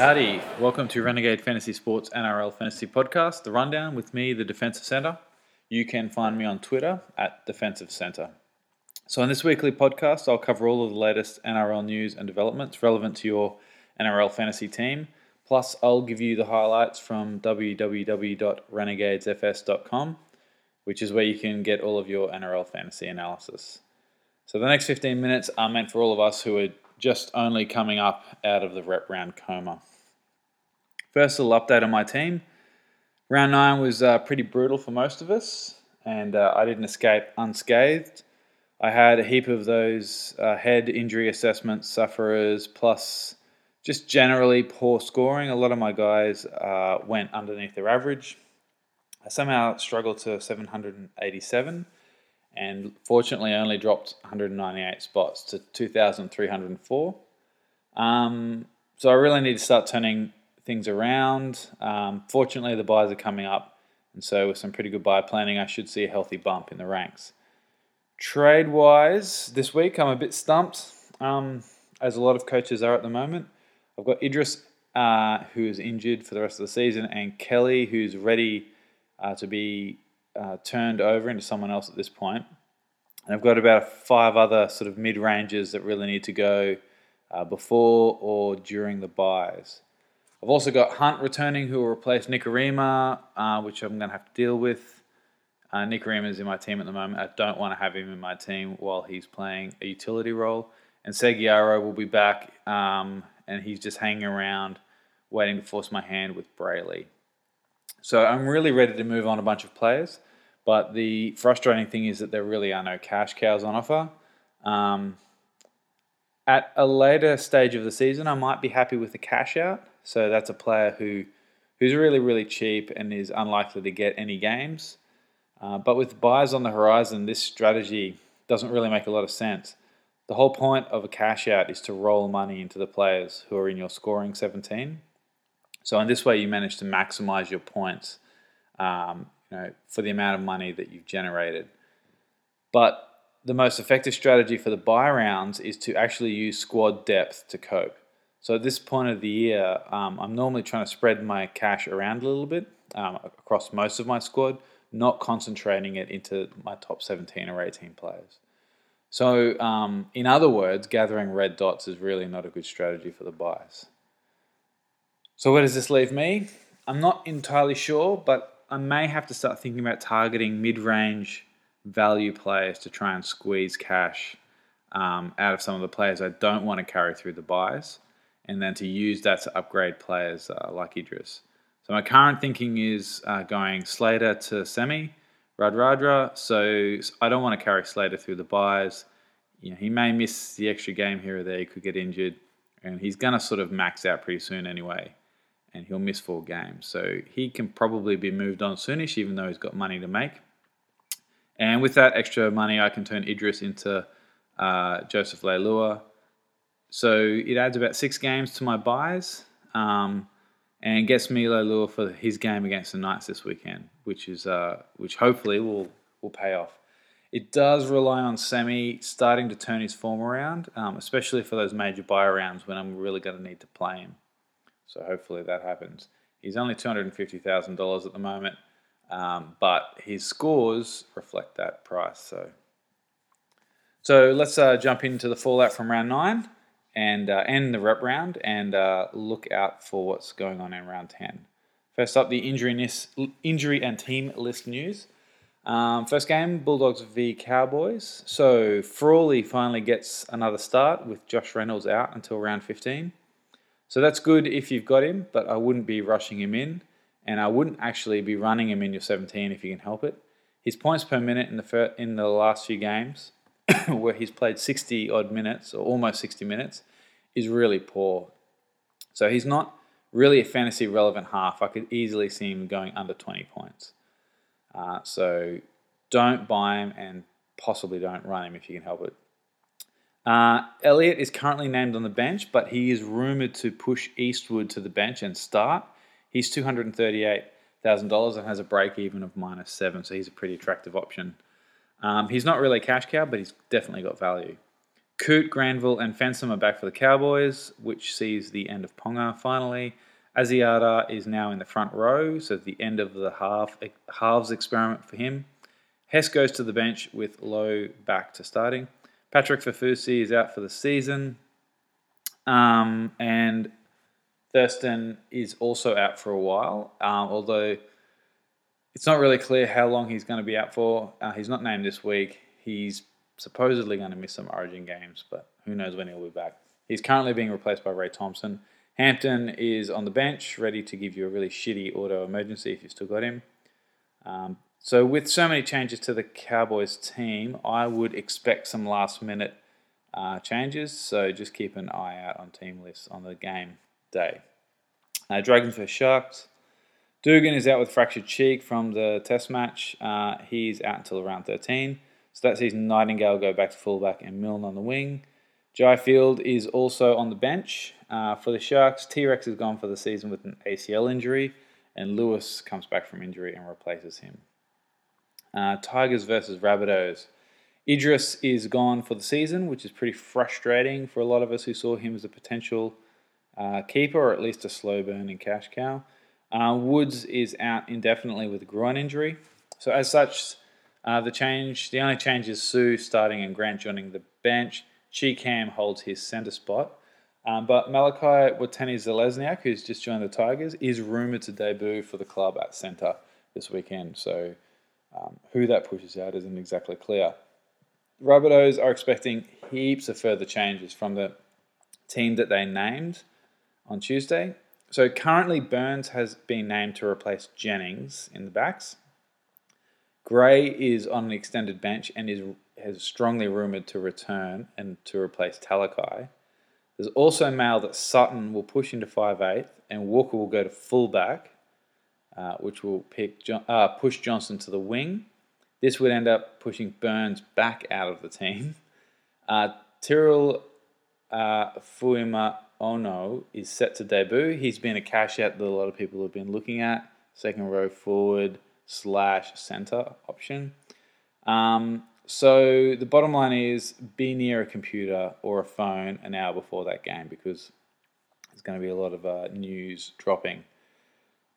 Howdy, welcome to Renegade Fantasy Sports NRL Fantasy Podcast, The Rundown with me, the Defensive Centre. You can find me on Twitter at Defensive Centre. So, in this weekly podcast, I'll cover all of the latest NRL news and developments relevant to your NRL fantasy team. Plus, I'll give you the highlights from www.renegadesfs.com, which is where you can get all of your NRL fantasy analysis. So, the next 15 minutes are meant for all of us who are just only coming up out of the rep round coma. First little update on my team. Round nine was uh, pretty brutal for most of us, and uh, I didn't escape unscathed. I had a heap of those uh, head injury assessment sufferers, plus just generally poor scoring. A lot of my guys uh, went underneath their average. I somehow struggled to 787 and fortunately only dropped 198 spots to 2,304. Um, so I really need to start turning things around. Um, fortunately, the buys are coming up, and so with some pretty good buy planning, I should see a healthy bump in the ranks. Trade wise, this week I'm a bit stumped, um, as a lot of coaches are at the moment. I've got Idris, uh, who is injured for the rest of the season, and Kelly, who's ready uh, to be uh, turned over into someone else at this point. And I've got about five other sort of mid ranges that really need to go uh, before or during the buys. I've also got Hunt returning, who will replace Nikorima, uh, which I'm going to have to deal with. Uh, is in my team at the moment. I don't want to have him in my team while he's playing a utility role. And Segeyaro will be back, um, and he's just hanging around, waiting to force my hand with Brayley. So I'm really ready to move on a bunch of players. But the frustrating thing is that there really are no cash cows on offer. Um, at a later stage of the season, I might be happy with the cash out. So that's a player who who's really really cheap and is unlikely to get any games. Uh, but with buys on the horizon, this strategy doesn't really make a lot of sense. The whole point of a cash out is to roll money into the players who are in your scoring 17. So in this way, you manage to maximize your points um, you know, for the amount of money that you've generated. But the most effective strategy for the buy rounds is to actually use squad depth to cope. So at this point of the year, um, I'm normally trying to spread my cash around a little bit um, across most of my squad, not concentrating it into my top 17 or 18 players. So, um, in other words, gathering red dots is really not a good strategy for the buys. So, where does this leave me? I'm not entirely sure, but I may have to start thinking about targeting mid-range value players to try and squeeze cash um, out of some of the players I don't want to carry through the buys, and then to use that to upgrade players uh, like Idris. So my current thinking is uh, going Slater to semi, Radradra. So I don't want to carry Slater through the buys. You know, he may miss the extra game here or there. He could get injured, and he's going to sort of max out pretty soon anyway and he'll miss four games. So he can probably be moved on soonish, even though he's got money to make. And with that extra money, I can turn Idris into uh, Joseph Leilua. So it adds about six games to my buys um, and gets Milo Leilua for his game against the Knights this weekend, which is uh, which hopefully will will pay off. It does rely on Semi starting to turn his form around, um, especially for those major buy rounds when I'm really going to need to play him. So hopefully that happens. He's only $250,000 at the moment, um, but his scores reflect that price. So, so let's uh, jump into the fallout from round nine and uh, end the rep round and uh, look out for what's going on in round 10. First up, the injury, injury and team list news. Um, first game, Bulldogs v Cowboys. So Frawley finally gets another start with Josh Reynolds out until round 15. So that's good if you've got him, but I wouldn't be rushing him in, and I wouldn't actually be running him in your 17 if you can help it. His points per minute in the fir- in the last few games, where he's played 60 odd minutes or almost 60 minutes, is really poor. So he's not really a fantasy relevant half. I could easily see him going under 20 points. Uh, so don't buy him and possibly don't run him if you can help it. Uh, Elliott is currently named on the bench, but he is rumoured to push Eastwood to the bench and start. He's $238,000 and has a break even of minus seven, so he's a pretty attractive option. Um, he's not really a cash cow, but he's definitely got value. Coote, Granville, and Fensom are back for the Cowboys, which sees the end of Ponga finally. Asiata is now in the front row, so the end of the half halves experiment for him. Hess goes to the bench with Lowe back to starting. Patrick Fa'asuamaleaui is out for the season. Um, and Thurston is also out for a while, um, although it's not really clear how long he's going to be out for. Uh, he's not named this week. He's supposedly going to miss some Origin games, but who knows when he'll be back. He's currently being replaced by Ray Thompson. Hampton is on the bench, ready to give you a really shitty auto emergency if you've still got him. Um, so, with so many changes to the Cowboys team, I would expect some last minute uh, changes. So, just keep an eye out on team lists on the game day. Uh, Dragons vs Sharks. Dugan is out with fractured cheek from the test match. Uh, he's out until around 13. So that sees Nightingale go back to fullback and Milne on the wing. Jai Field is also on the bench. Uh, for the Sharks, T Rex is gone for the season with an ACL injury, and Lewis comes back from injury and replaces him. Uh, Tigers versus Rabbitohs. Idris is gone for the season, which is pretty frustrating for a lot of us who saw him as a potential uh, keeper or at least a slow burn in cash cow. Uh, Woods is out indefinitely with a groin injury. So as such, uh, the change, the only change is Sue starting and Grant joining the bench. Chee-Kam holds his centre spot. Um, but Malakai Watene-Zelezniak, who's just joined the Tigers, is rumoured to debut for the club at centre this weekend. So um, who that pushes out isn't exactly clear. Rabbitohs are expecting heaps of further changes from the team that they named on Tuesday. So currently, Burns has been named to replace Jennings in the backs. Gray is on an extended bench and is has strongly rumoured to return and to replace Talakai. There's also mail that Sutton will push into 5'8 and Walker will go to fullback, uh, which will pick uh, push Johnston to the wing. This would end up pushing Burns back out of the team. Uh, Tyrell uh, Fuima Ono is set to debut. He's been a cash out that a lot of people have been looking at. Second row forward slash center option. Um, so the bottom line is be near a computer or a phone an hour before that game because there's going to be a lot of uh, news dropping.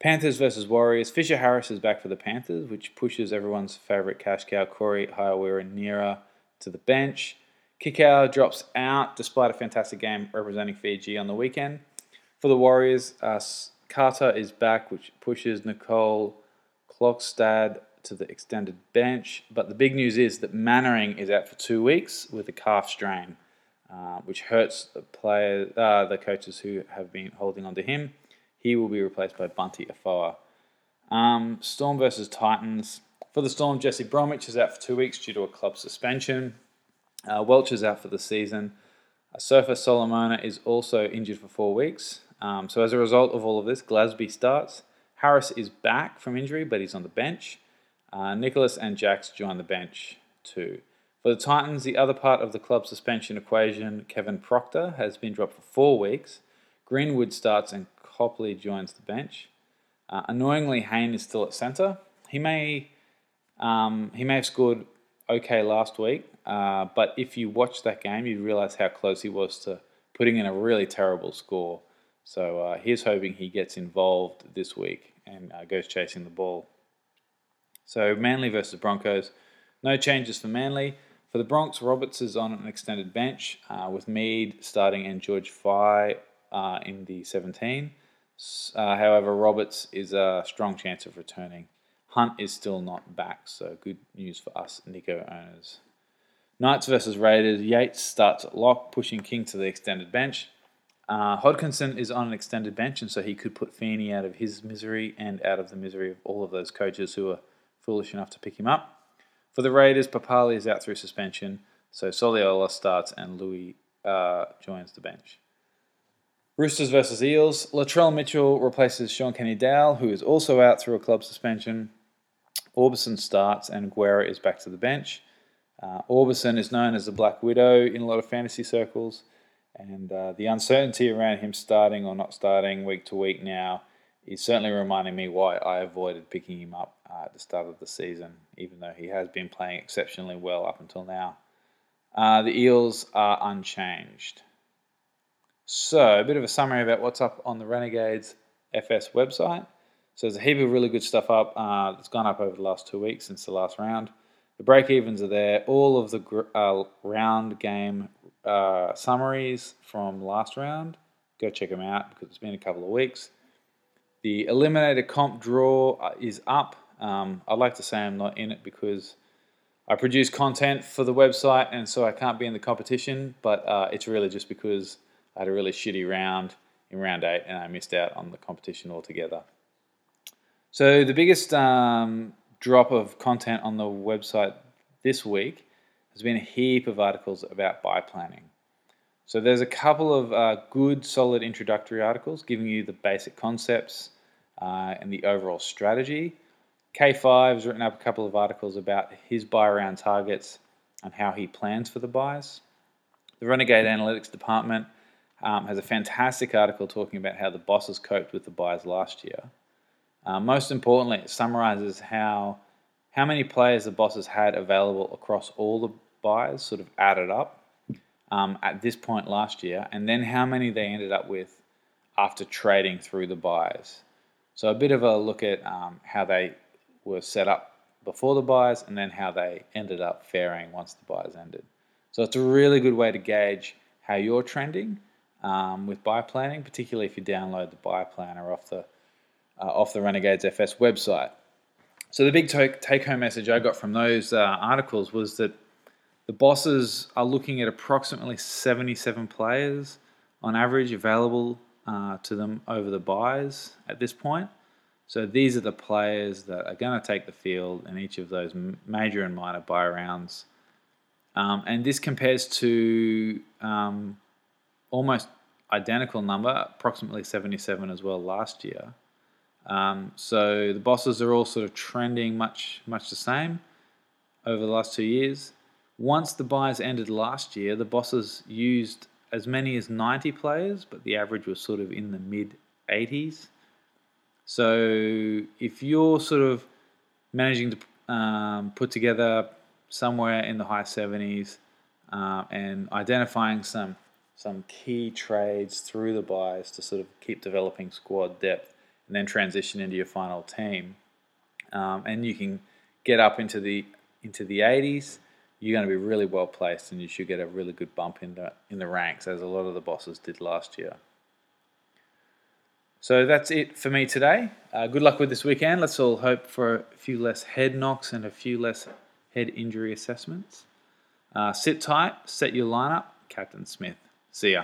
Panthers versus Warriors. Fisher Harris is back for the Panthers, which pushes everyone's favourite cash cow, Corey Harawira, nearer to the bench. Kikau drops out despite a fantastic game representing Fiji on the weekend. For the Warriors, uh, Carter is back, which pushes Nicole Klokstad to the extended bench. But the big news is that Mannering is out for two weeks with a calf strain, uh, which hurts the players, uh, the coaches who have been holding on to him. He will be replaced by Bunty Afoa. Um, Storm versus Titans. For the Storm, Jesse Bromwich is out for two weeks due to a club suspension. Uh, Welch is out for the season. Uh, Sofa Solomona is also injured for four weeks. Um, so as a result of all of this, Glasby starts. Harris is back from injury, but he's on the bench. Uh, Nicholas and Jacks join the bench too. For the Titans, the other part of the club suspension equation, Kevin Proctor, has been dropped for four weeks. Greenwood starts and Copley joins the bench. Uh, annoyingly, Hayne is still at centre. He may um, he may have scored okay last week, uh, but if you watch that game, you realise how close he was to putting in a really terrible score. So uh, he's hoping he gets involved this week and uh, goes chasing the ball. So Manly versus Broncos. No changes for Manly. For the Bronx, Roberts is on an extended bench uh, with Mead starting and George Fry uh, in the 17. Uh, however, Roberts is a strong chance of returning. Hunt is still not back, so good news for us Nico owners. Knights versus Raiders. Yates starts at lock, pushing King to the extended bench. Uh, Hodkinson is on an extended bench, and so he could put Feeney out of his misery and out of the misery of all of those coaches who are foolish enough to pick him up. For the Raiders, Papalii is out through suspension, so Soliola starts and Louis uh, joins the bench. Roosters versus Eels. Latrell Mitchell replaces Shaun Kenny-Dowall, who is also out through a club suspension. Aubusson starts and Guerra is back to the bench. Uh, Aubusson is known as the Black Widow in a lot of fantasy circles, and uh, the uncertainty around him starting or not starting week to week now is certainly reminding me why I avoided picking him up uh, at the start of the season, even though he has been playing exceptionally well up until now. Uh, the Eels are unchanged. So, a bit of a summary about what's up on the Renegades FS website. So, there's a heap of really good stuff up. Uh, it's gone up over the last two weeks since the last round. The break evens are there. All of the uh, round game uh, summaries from last round. Go check them out because it's been a couple of weeks. The Eliminator comp draw uh, is up. Um, I'd like to say I'm not in it because I produce content for the website and so I can't be in the competition, but uh, it's really just because I had a really shitty round in round eight and I missed out on the competition altogether. So, the biggest um, drop of content on the website this week has been a heap of articles about buy planning. So, there's a couple of uh, good, solid introductory articles giving you the basic concepts uh, and the overall strategy. K5 has written up a couple of articles about his buy around targets and how he plans for the buys. The Renegade Analytics Department um, has a fantastic article talking about how the bosses coped with the buys last year. Uh, most importantly, it summarizes how how many players the bosses had available across all the buys, sort of added up um, at this point last year, and then how many they ended up with after trading through the buys. So a bit of a look at um, how they were set up before the buys and then how they ended up faring once the buys ended. So it's a really good way to gauge how you're trending um, with buy planning, particularly if you download the buy planner off the uh, off the Renegades FS website. So the big take home message I got from those uh, articles was that the bosses are looking at approximately 77 players on average available uh, to them over the buys at this point. So these are the players that are going to take the field in each of those major and minor buy rounds. Um, and this compares to um, almost identical number, approximately 77 as well last year. Um, so the bosses are all sort of trending much much the same over the last two years. Once the buys ended last year, the bosses used as many as 90 players, but the average was sort of in the mid 80s. So if you're sort of managing to um, put together somewhere in the high 70s uh, and identifying some some key trades through the buys to sort of keep developing squad depth and then transition into your final team, um, and you can get up into the into the 80s, you're going to be really well placed, and you should get a really good bump in the in the ranks, as a lot of the bosses did last year. So that's it for me today. Uh, good luck with this weekend. Let's all hope for a few less head knocks and a few less head injury assessments. Uh, sit tight, set your lineup. Captain Smith. See ya.